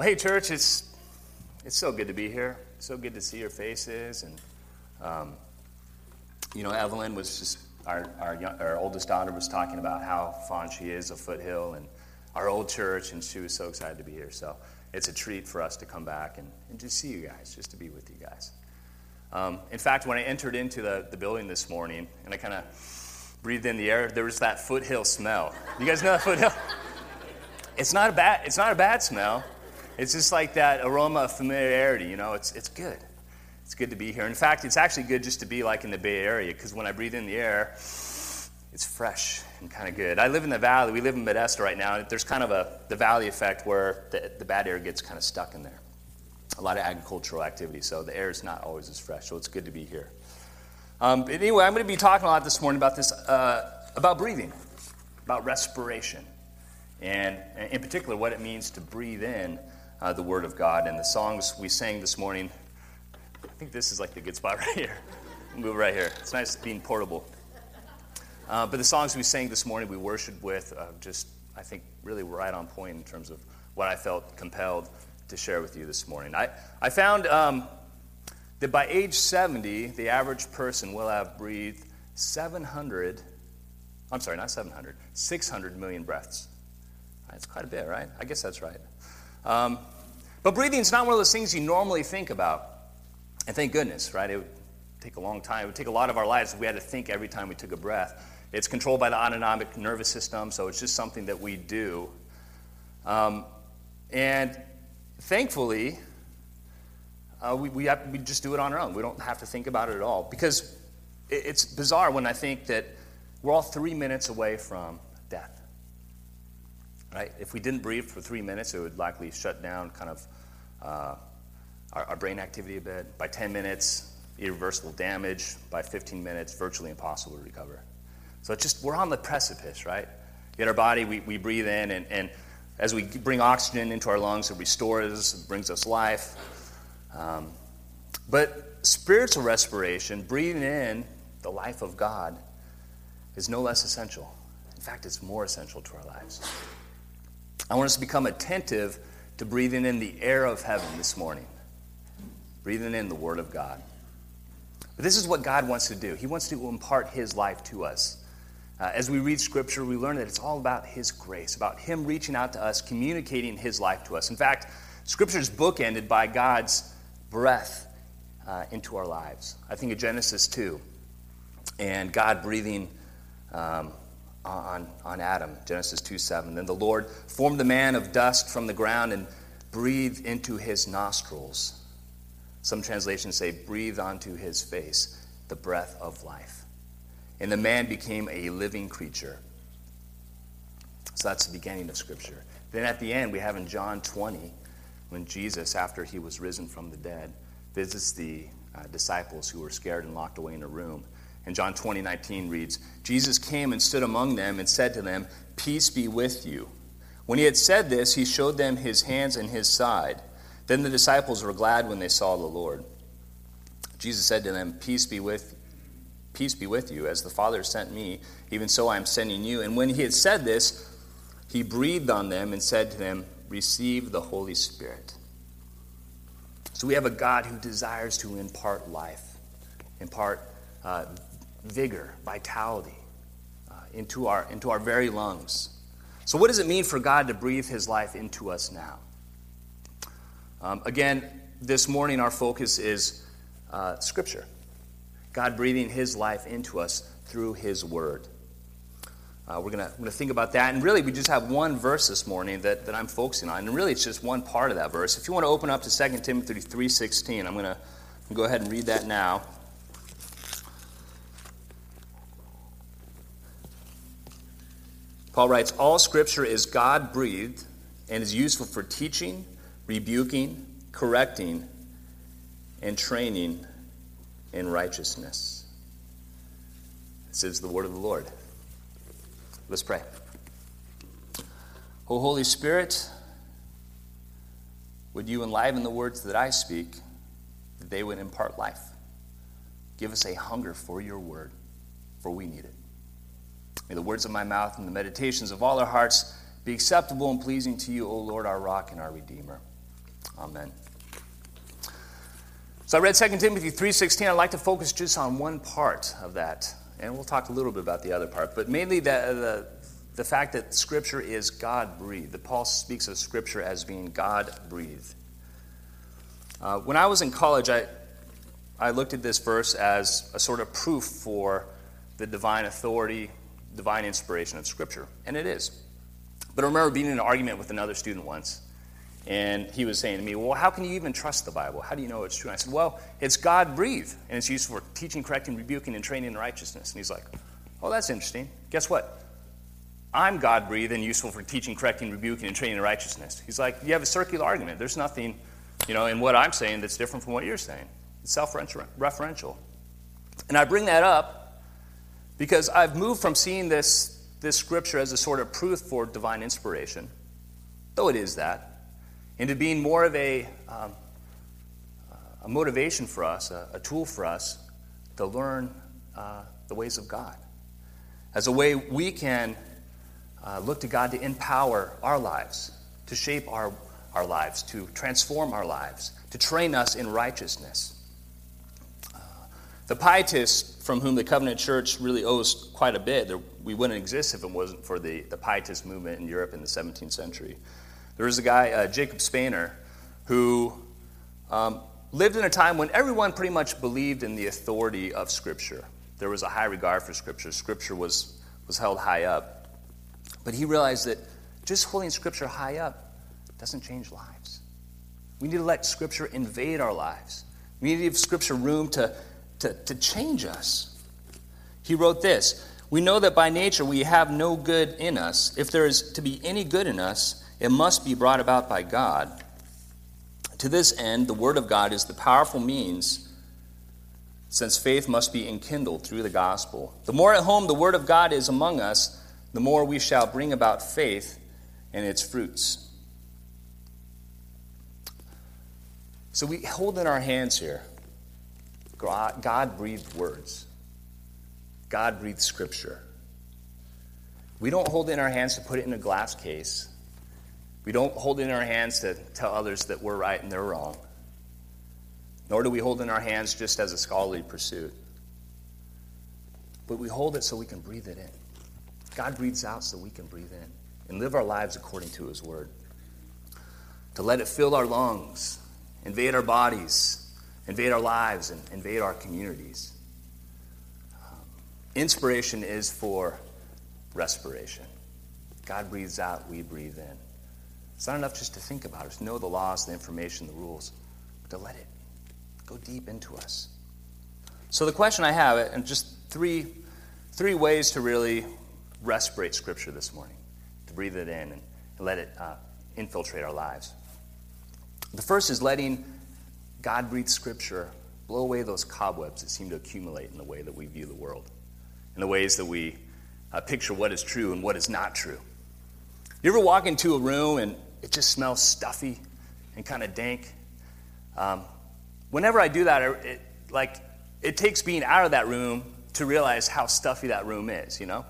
Well, hey, church, it's, it's so good to be here. So good to see your faces. And, um, you know, Evelyn was just, our, our, young, our oldest daughter was talking about how fond she is of Foothill and our old church, and she was so excited to be here. So it's a treat for us to come back and, and just see you guys, just to be with you guys. Um, in fact, when I entered into the, the building this morning and I kind of breathed in the air, there was that foothill smell. You guys know that foothill? It's not a bad, it's not a bad smell. It's just like that aroma of familiarity, you know, it's, it's good. It's good to be here. In fact, it's actually good just to be like in the Bay Area because when I breathe in the air, it's fresh and kind of good. I live in the valley. We live in Modesto right now. There's kind of a the valley effect where the, the bad air gets kind of stuck in there. A lot of agricultural activity, so the air is not always as fresh. So it's good to be here. Um, but anyway, I'm going to be talking a lot this morning about this, uh, about breathing, about respiration and in particular, what it means to breathe in uh, the Word of God. And the songs we sang this morning, I think this is like the good spot right here. Move right here. It's nice being portable. Uh, but the songs we sang this morning, we worshiped with, uh, just, I think, really right on point in terms of what I felt compelled to share with you this morning. I, I found um, that by age 70, the average person will have breathed 700, I'm sorry, not 700, 600 million breaths. That's quite a bit, right? I guess that's right. Um, but breathing is not one of those things you normally think about. And thank goodness, right? It would take a long time. It would take a lot of our lives if we had to think every time we took a breath. It's controlled by the autonomic nervous system, so it's just something that we do. Um, and thankfully, uh, we, we, have, we just do it on our own. We don't have to think about it at all. Because it, it's bizarre when I think that we're all three minutes away from death. Right? If we didn't breathe for three minutes, it would likely shut down kind of uh, our, our, brain activity a bit. By 10 minutes, irreversible damage. By 15 minutes, virtually impossible to recover. So it's just, we're on the precipice, right? Yet our body, we, we breathe in, and, and as we bring oxygen into our lungs, it restores, it brings us life. Um, but spiritual respiration, breathing in the life of God, is no less essential. In fact, it's more essential to our lives. I want us to become attentive to breathing in the air of heaven this morning, breathing in the Word of God. But this is what God wants to do. He wants to impart His life to us. Uh, as we read Scripture, we learn that it's all about His grace, about Him reaching out to us, communicating His life to us. In fact, Scripture is bookended by God's breath uh, into our lives. I think of Genesis 2 and God breathing um, on, on Adam, Genesis 2 7. Then the Lord formed the man of dust from the ground and breathed into his nostrils. Some translations say, breathed onto his face the breath of life. And the man became a living creature. So that's the beginning of Scripture. Then at the end, we have in John 20, when Jesus, after he was risen from the dead, visits the uh, disciples who were scared and locked away in a room. And John 20, 19 reads Jesus came and stood among them and said to them, Peace be with you. When he had said this, he showed them his hands and his side. Then the disciples were glad when they saw the Lord. Jesus said to them, Peace be with Peace be with you. As the Father sent me, even so I am sending you. And when he had said this, he breathed on them and said to them, Receive the Holy Spirit. So we have a God who desires to impart life, impart uh, vigor, vitality uh, into, our, into our very lungs. So, what does it mean for God to breathe His life into us now? Um, again, this morning our focus is uh, Scripture. God breathing His life into us through His Word. Uh, we're going to think about that. And really, we just have one verse this morning that, that I'm focusing on. And really, it's just one part of that verse. If you want to open up to 2 Timothy 3.16, I'm going to go ahead and read that now. Paul writes All scripture is God breathed and is useful for teaching, rebuking, correcting, and training in righteousness. This is the word of the Lord. Let's pray. O Holy Spirit, would you enliven the words that I speak, that they would impart life? Give us a hunger for your word, for we need it. May the words of my mouth and the meditations of all our hearts be acceptable and pleasing to you, O Lord, our rock and our redeemer. Amen. So I read 2 Timothy 3.16. I'd like to focus just on one part of that. And we'll talk a little bit about the other part. But mainly the, the, the fact that Scripture is God-breathed. That Paul speaks of Scripture as being God-breathed. Uh, when I was in college, I, I looked at this verse as a sort of proof for the divine authority, divine inspiration of Scripture. And it is. But I remember being in an argument with another student once. And he was saying to me, Well, how can you even trust the Bible? How do you know it's true? And I said, Well, it's God breathed, and it's used for teaching, correcting, rebuking, and training in righteousness. And he's like, Oh, that's interesting. Guess what? I'm God breathed and useful for teaching, correcting, rebuking, and training in righteousness. He's like, You have a circular argument. There's nothing, you know, in what I'm saying that's different from what you're saying. It's self referential. And I bring that up because I've moved from seeing this, this scripture as a sort of proof for divine inspiration, though it is that into being more of a, um, a motivation for us, a, a, tool for us to learn uh, the ways of God. As a way we can uh, look to God to empower our lives, to shape our, our lives, to transform our lives, to train us in righteousness. The pietists from whom the Covenant Church really owes quite a bit, we wouldn't exist if it wasn't for the, the pietist movement in Europe in the 17th century. There was a guy, uh, Jacob Spener, who um, lived in a time when everyone pretty much believed in the authority of Scripture. There was a high regard for Scripture. Scripture was, was held high up. But he realized that just holding Scripture high up doesn't change lives. We need to let Scripture invade our lives. We need to give Scripture room to, to, to change us. He wrote this We know that by nature we have no good in us. If there is to be any good in us, it must be brought about by God. To this end, the Word of God is the powerful means, since faith must be enkindled through the gospel. The more at home the Word of God is among us, the more we shall bring about faith and its fruits. So we hold in our hands here God breathed words, God breathed scripture. We don't hold it in our hands to put it in a glass case we don't hold it in our hands to tell others that we're right and they're wrong. Nor do we hold it in our hands just as a scholarly pursuit. But we hold it so we can breathe it in. God breathes out so we can breathe in and live our lives according to His Word. To let it fill our lungs, invade our bodies, invade our lives, and invade our communities. Um, inspiration is for respiration. God breathes out, we breathe in. It's not enough just to think about it, to know the laws, the information, the rules, but to let it go deep into us. So the question I have, and just three, three ways to really respirate Scripture this morning, to breathe it in and, let it uh, infiltrate our lives. The first is letting God breathed Scripture blow away those cobwebs that seem to accumulate in the way that we view the world, in the ways that we uh, picture what is true and what is not true. You ever walk into a room and it just smells stuffy and kind of dank. Um, whenever I do that, it, like it takes being out of that room to realize how stuffy that room is. You know,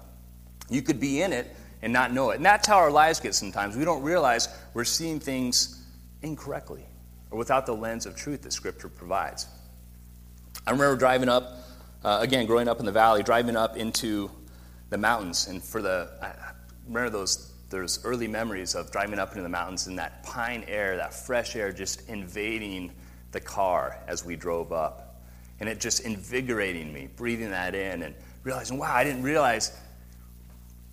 you could be in it and not know it, and that's how our lives get sometimes. We don't realize we're seeing things incorrectly or without the lens of truth that Scripture provides. I remember driving up, uh, again, growing up in the valley, driving up into the mountains, and for the, I remember those there's early memories of driving up into the mountains and that pine air, that fresh air just invading the car as we drove up. And it just invigorating me, breathing that in and realizing, wow, I didn't realize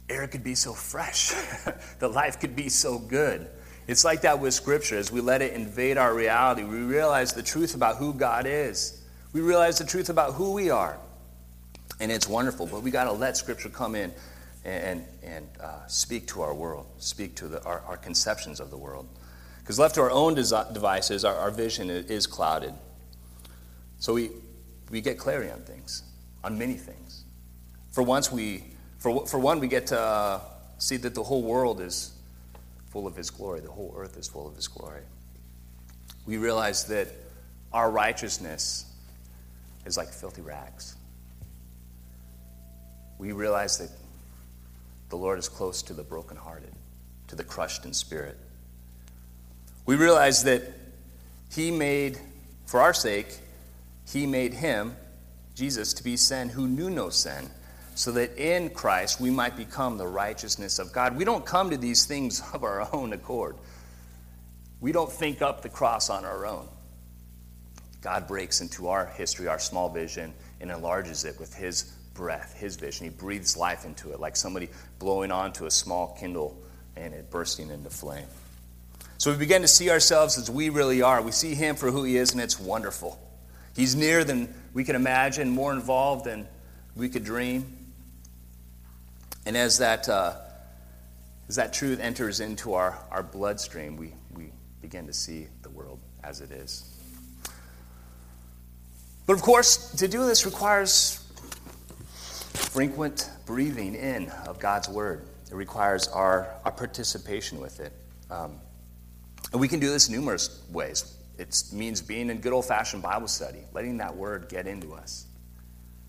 air could be so fresh. the life could be so good. It's like that with Scripture. As we let it invade our reality, we realize the truth about who God is. We realize the truth about who we are. And it's wonderful, but we got to let Scripture come in and, and uh, speak to our world, speak to the, our, our conceptions of the world. Because left to our own desi- devices, our, our vision is clouded. So we, we get clarity on things, on many things. For once, we, for, for one, we get to uh, see that the whole world is full of His glory. The whole earth is full of His glory. We realize that our righteousness is like filthy rags. We realize that the Lord is close to the brokenhearted, to the crushed in spirit. We realize that he made, for our sake, he made him, Jesus, to be sin who knew no sin, so that in Christ we might become the righteousness of God. We don't come to these things of our own accord. We don't think up the cross on our own. God breaks into our history, our small vision, and enlarges it with His breath, His vision. He breathes life into it, like somebody blowing onto a small kindle and it bursting into flame. So we begin to see ourselves as we really are. We see Him for who He is, and it's wonderful. He's nearer than we can imagine, more involved than we could dream. And as that, uh, as that truth enters into our, our bloodstream, we, we begin to see the world as it is. But of course, to do this requires frequent breathing in of God's Word. It requires our, our participation with it. Um, and we can do this numerous ways. It means being in good old fashioned Bible study, letting that Word get into us.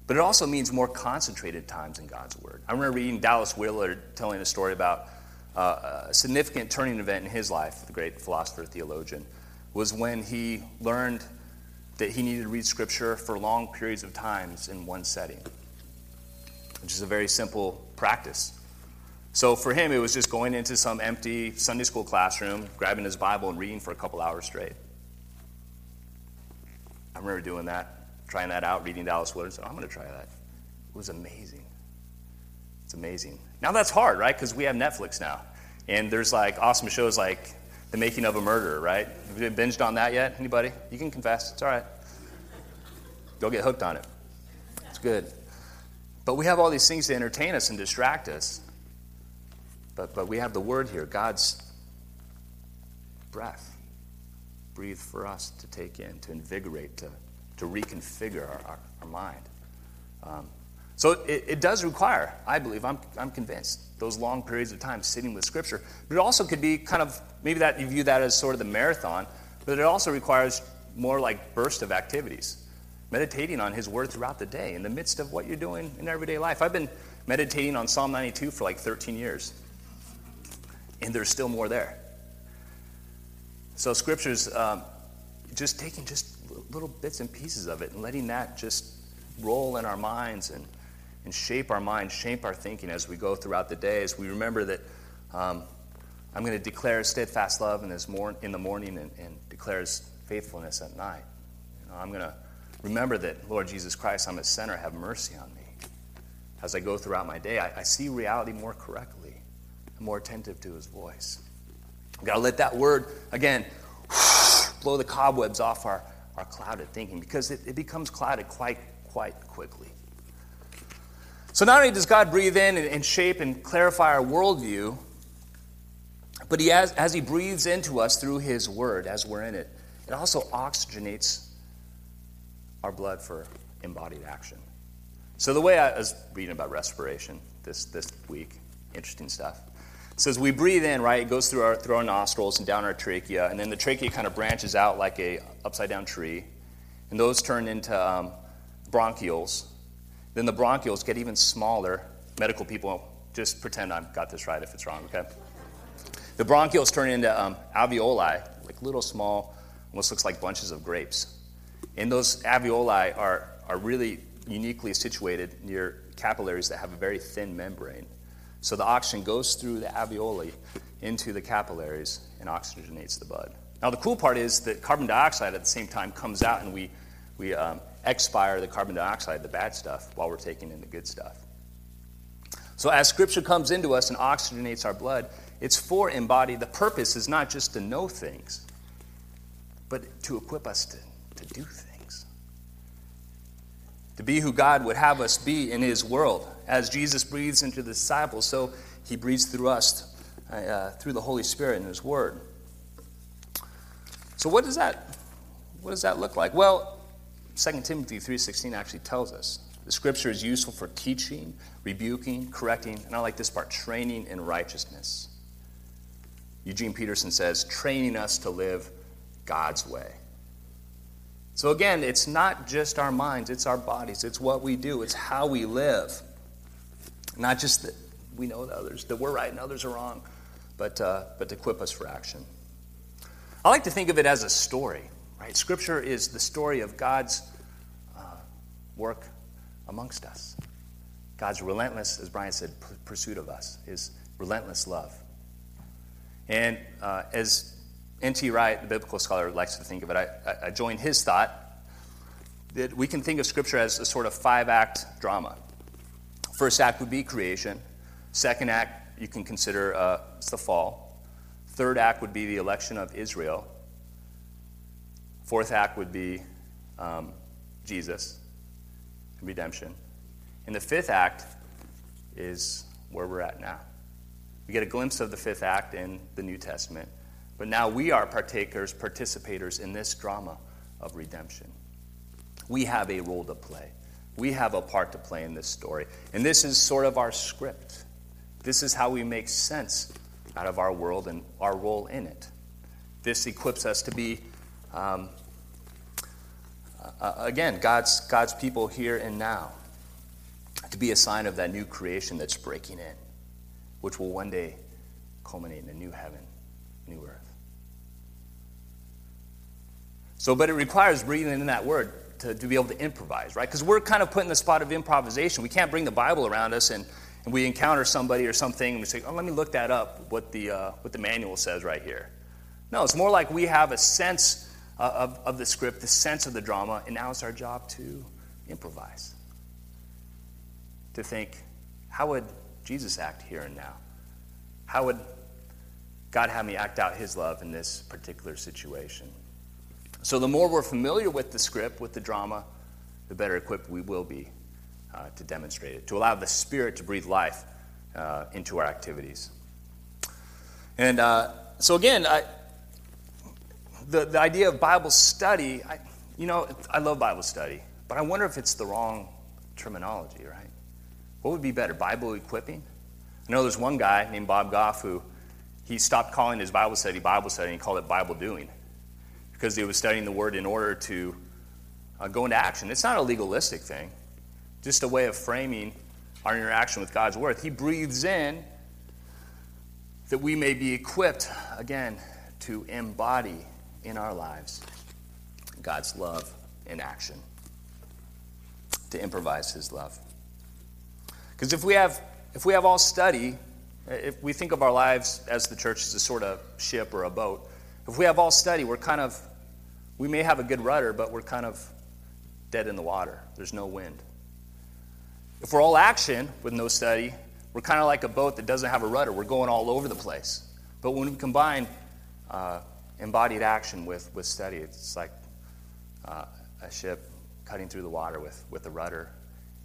But it also means more concentrated times in God's Word. I remember reading Dallas Willard telling a story about uh, a significant turning event in his life, the great philosopher, theologian, was when he learned that he needed to read Scripture for long periods of times in one setting, which is a very simple practice. So for him, it was just going into some empty Sunday school classroom, grabbing his Bible, and reading for a couple hours straight. I remember doing that, trying that out, reading Dallas Willard. So I'm going to try that. It was amazing. It's amazing. Now that's hard, right? Because we have Netflix now. And there's like awesome shows like The Making of a Murderer, right? Have you binged on that yet? Anybody? You can confess. It's all right. Go get hooked on it. It's good. But we have all these things to entertain us and distract us. But, but we have the word here God's breath breathed for us to take in, to invigorate, to, to reconfigure our, our, our mind. Um, so it, it, does require, I believe, I'm, I'm convinced, those long periods of time sitting with Scripture. But it also could be kind of, maybe that you view that as sort of the marathon, but it also requires more like burst of activities. Meditating on His Word throughout the day in the midst of what you're doing in everyday life. I've been meditating on Psalm 92 for like 13 years, and there's still more there. So, Scripture's um, just taking just little bits and pieces of it and letting that just roll in our minds and, and shape our minds, shape our thinking as we go throughout the day, as we remember that um, I'm going to declare steadfast love in, this mor- in the morning and, and declare his faithfulness at night. You know, I'm going to remember that, Lord Jesus Christ, I'm a sinner, have mercy on me. As I go throughout my day, I, I see reality more correctly and more attentive to his voice. We've got to let that word, again, blow the cobwebs off our, our clouded thinking because it, it becomes clouded quite, quite quickly. So, not only does God breathe in and, and shape and clarify our worldview, but he has, as He breathes into us through His Word as we're in it, it also oxygenates our blood for embodied action. So, the way I was reading about respiration this, this week, interesting stuff. So as we breathe in, right, it goes through our, through our nostrils and down our trachea, and then the trachea kind of branches out like a upside down tree, and those turn into um, bronchioles. Then the bronchioles get even smaller. Medical people just pretend I've got this right if it's wrong, okay? The bronchioles turn into um, alveoli, like little small, almost looks like bunches of grapes. And those alveoli are, are really uniquely situated near capillaries that have a very thin membrane. So the oxygen goes through the alveoli into the capillaries and oxygenates the blood. Now, the cool part is that carbon dioxide at the same time comes out and we, we um, expire the carbon dioxide, the bad stuff, while we're taking in the good stuff. So, as scripture comes into us and oxygenates our blood, it's for embody. The purpose is not just to know things, but to equip us to, to do things. To be who God would have us be in His world. As Jesus breathes into the disciples, so He breathes through us, uh, through the Holy Spirit in His Word. So, what does that, what does that look like? Well, 2 Timothy 3.16 actually tells us. The scripture is useful for teaching, rebuking, correcting, and I like this part, training in righteousness. Eugene Peterson says, training us to live God's way. So again, it's not just our minds, it's our bodies, it's what we do, it's how we live. Not just that we know that others, that we're right and others are wrong, but, uh, but to equip us for action. I like to think of it as a story, right? Scripture is the story of God's uh, work amongst us. God's relentless, as Brian said, pursuit of us, his relentless love. And uh, as N.T. Wright, the biblical scholar, likes to think of it, I, I his thought that we can think of Scripture as a sort of five act drama. First act would be creation. Second act, you can consider uh, it's the fall. Third act would be the election of Israel. Fourth act would be um, Jesus and redemption. And the fifth act is where we're at now. We get a glimpse of the fifth act in the New Testament, but now we are partakers, participators in this drama of redemption. We have a role to play. We have a part to play in this story. And this is sort of our script. This is how we make sense out of our world and our role in it. This equips us to be, um, uh, again, God's, God's people here and now, to be a sign of that new creation that's breaking in, which will one day culminate in a new heaven, new earth. So, but it requires breathing in that word to, to be able to improvise, right? Because we're kind of put in the spot of improvisation. We can't bring the Bible around us and, and we encounter somebody or something and we say, oh, let me look that up, what the, uh, what the manual says right here. No, it's more like we have a sense uh, of, of the script, the sense of the drama, and now it's our job to improvise. To think, how would Jesus act here and now? How would God have me act out his love in this particular situation? So, the more we're familiar with the script, with the drama, the better equipped we will be uh, to demonstrate it, to allow the Spirit to breathe life uh, into our activities. And uh, so, again, I, the, the idea of Bible study, I, you know, I love Bible study, but I wonder if it's the wrong terminology, right? What would be better, Bible equipping? I know there's one guy named Bob Goff who he stopped calling his Bible study Bible study and he called it Bible doing because he was studying the word in order to uh, go into action. It's not a legalistic thing, just a way of framing our interaction with God's word. He breathes in that we may be equipped, again, to embody in our lives God's love in action, to improvise his love. Because if we have if we have all study, if we think of our lives as the church as a sort of ship or a boat, if we have all study, we're kind of we may have a good rudder, but we're kind of dead in the water. There's no wind. If we're all action with no study, we're kind of like a boat that doesn't have a rudder. We're going all over the place. But when we combine uh, embodied action with, with study, it's like uh, a ship cutting through the water with, with a rudder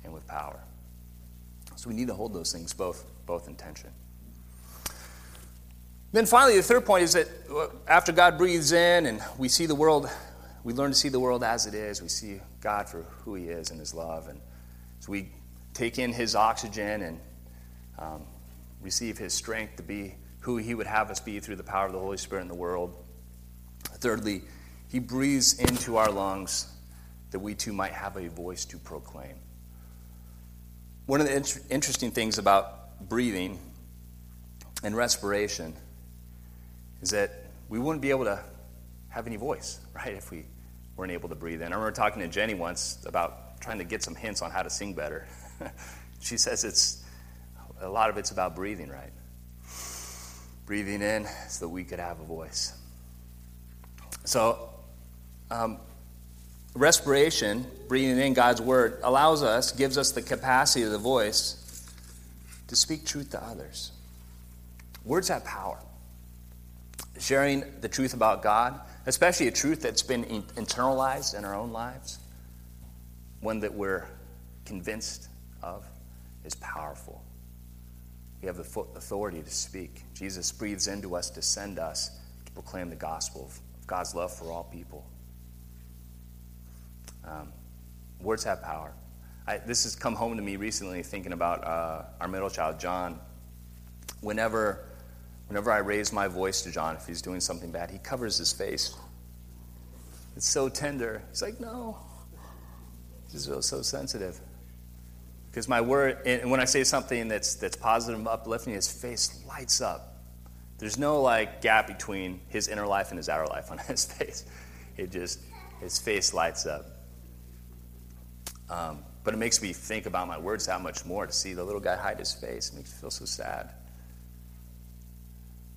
and with power. So we need to hold those things both, both in tension. Then finally, the third point is that uh, after God breathes in and we see the world, we learn to see the world as it is. We see God for who He is and His love. And so we take in His oxygen and um, receive His strength to be who He would have us be through the power of the Holy Spirit in the world. Thirdly, He breathes into our lungs that we too might have a voice to proclaim. One of the int- interesting things about breathing and respiration is that we wouldn't be able to have any voice, right, if we weren't able to breathe in. I remember talking to Jenny once about trying to get some hints on how to sing better. she says it's a lot of it's about breathing, right? Breathing in so that we could have a voice. So, um, respiration, breathing in God's word, allows us, gives us the capacity of the voice to speak truth to others. Words have power sharing the truth about God, especially a truth that's been internalized in our own lives, one that we're convinced of, is powerful. We have the authority to speak. Jesus breathes into us to send us to proclaim the gospel of God's love for all people. Um, words have power. I, this has come home to me recently thinking about uh, our middle child, John. Whenever Whenever I raise my voice to John, if he's doing something bad, he covers his face. It's so tender. He's like, no. He's so, so sensitive. Because my word, and when I say something that's, that's positive and uplifting, his face lights up. There's no like gap between his inner life and his outer life on his face. it just, his face lights up. Um, but it makes me think about my words that much more to see the little guy hide his face. It makes me feel so sad.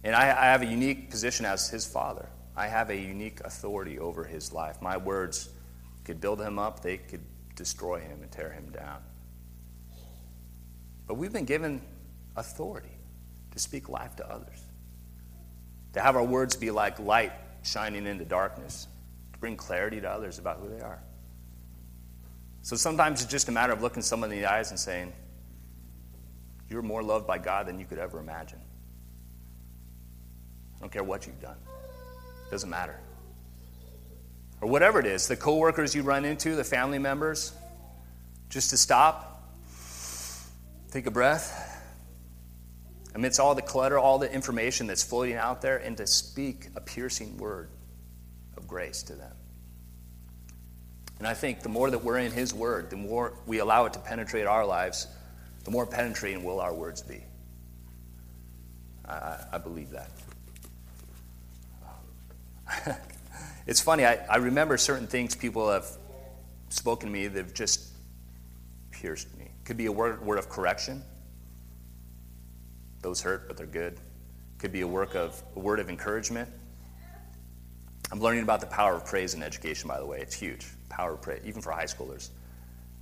And I, I have a unique position as his father. I have a unique authority over his life. My words could build him up, they could destroy him and tear him down. But we've been given authority to speak life to others, to have our words be like light shining into darkness, to bring clarity to others about who they are. So sometimes it's just a matter of looking someone in the eyes and saying, You're more loved by God than you could ever imagine. I don't care what you've done, it doesn't matter. Or whatever it is, the coworkers you run into, the family members, just to stop, take a breath, amidst all the clutter, all the information that's floating out there, and to speak a piercing word of grace to them. And I think the more that we're in His Word, the more we allow it to penetrate our lives, the more penetrating will our words be. I, I believe that. It's funny, I, I remember certain things people have spoken to me that have just pierced me. Could be a word, word of correction. Those hurt, but they're good. Could be a, work of, a word of encouragement. I'm learning about the power of praise in education, by the way. It's huge. Power of praise, even for high schoolers.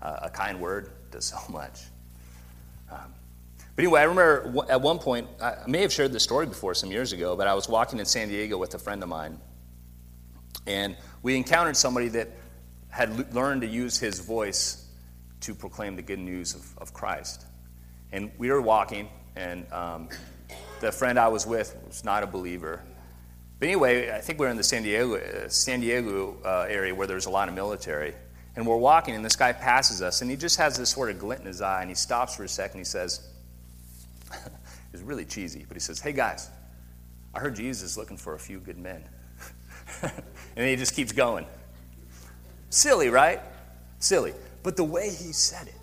Uh, a kind word does so much. Um, but anyway, I remember at one point, I may have shared this story before some years ago, but I was walking in San Diego with a friend of mine. And we encountered somebody that had learned to use his voice to proclaim the good news of, of Christ. And we were walking, and um, the friend I was with was not a believer. But anyway, I think we're in the San Diego, uh, San Diego uh, area where there's a lot of military. And we're walking, and this guy passes us, and he just has this sort of glint in his eye, and he stops for a second. He says, It's really cheesy, but he says, Hey guys, I heard Jesus is looking for a few good men. and he just keeps going. Silly, right? Silly. But the way he said it,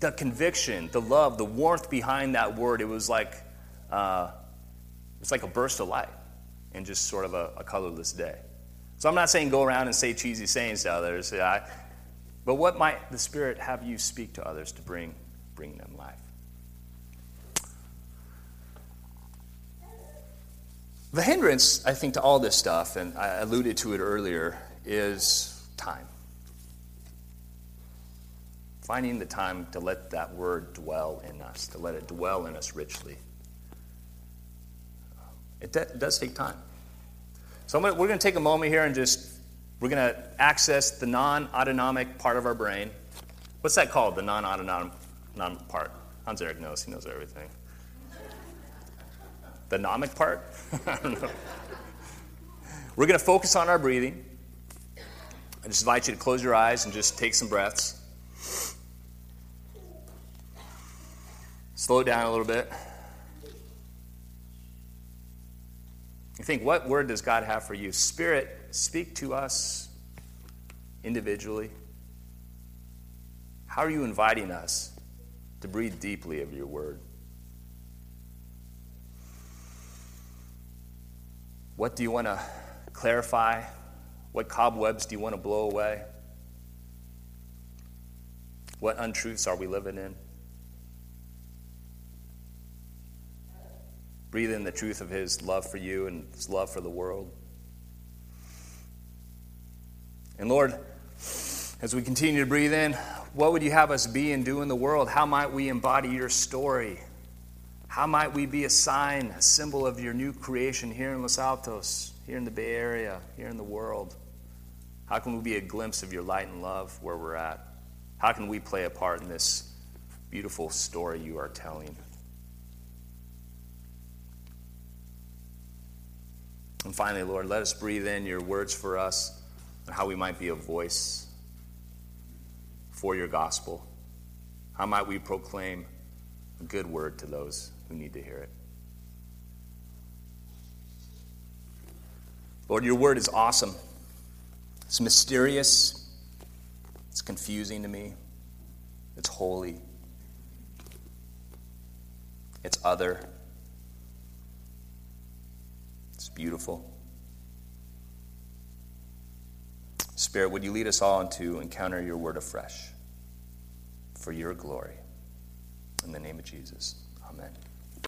the conviction, the love, the warmth behind that word, it was like, uh, it was like a burst of light in just sort of a, a colorless day. So I'm not saying go around and say cheesy sayings to others, but what might the Spirit have you speak to others to bring, bring them life? The hindrance, I think, to all this stuff, and I alluded to it earlier, is time. Finding the time to let that word dwell in us, to let it dwell in us richly. It, de- does take time. So gonna, we're going to take a moment here and just, we're going to access the non autonomic part of our brain. What's that called, the non autonomic part? Hans Eric knows, he knows everything. The nomic part? I don't know. We're going to focus on our breathing. I just invite you to close your eyes and just take some breaths. Slow it down a little bit. You think, what word does God have for you? Spirit, speak to us individually. How are you inviting us to breathe deeply of your word? What do you want to clarify? What cobwebs do you want to blow away? What untruths are we living in? Breathe in the truth of His love for you and His love for the world. And Lord, as we continue to breathe in, what would you have us be and do in the world? How might we embody your story? How might we be a sign, a symbol of your new creation here in Los Altos, here in the Bay Area, here in the world? How can we be a glimpse of your light and love where we're at? How can we play a part in this beautiful story you are telling? And finally, Lord, let us breathe in your words for us and how we might be a voice for your gospel. How might we proclaim a good word to those who need to hear it? Lord, your word is awesome. It's mysterious. It's confusing to me. It's holy. It's other It's beautiful. Spirit, would you lead us all to encounter your word afresh for your glory? In the name of Jesus, amen.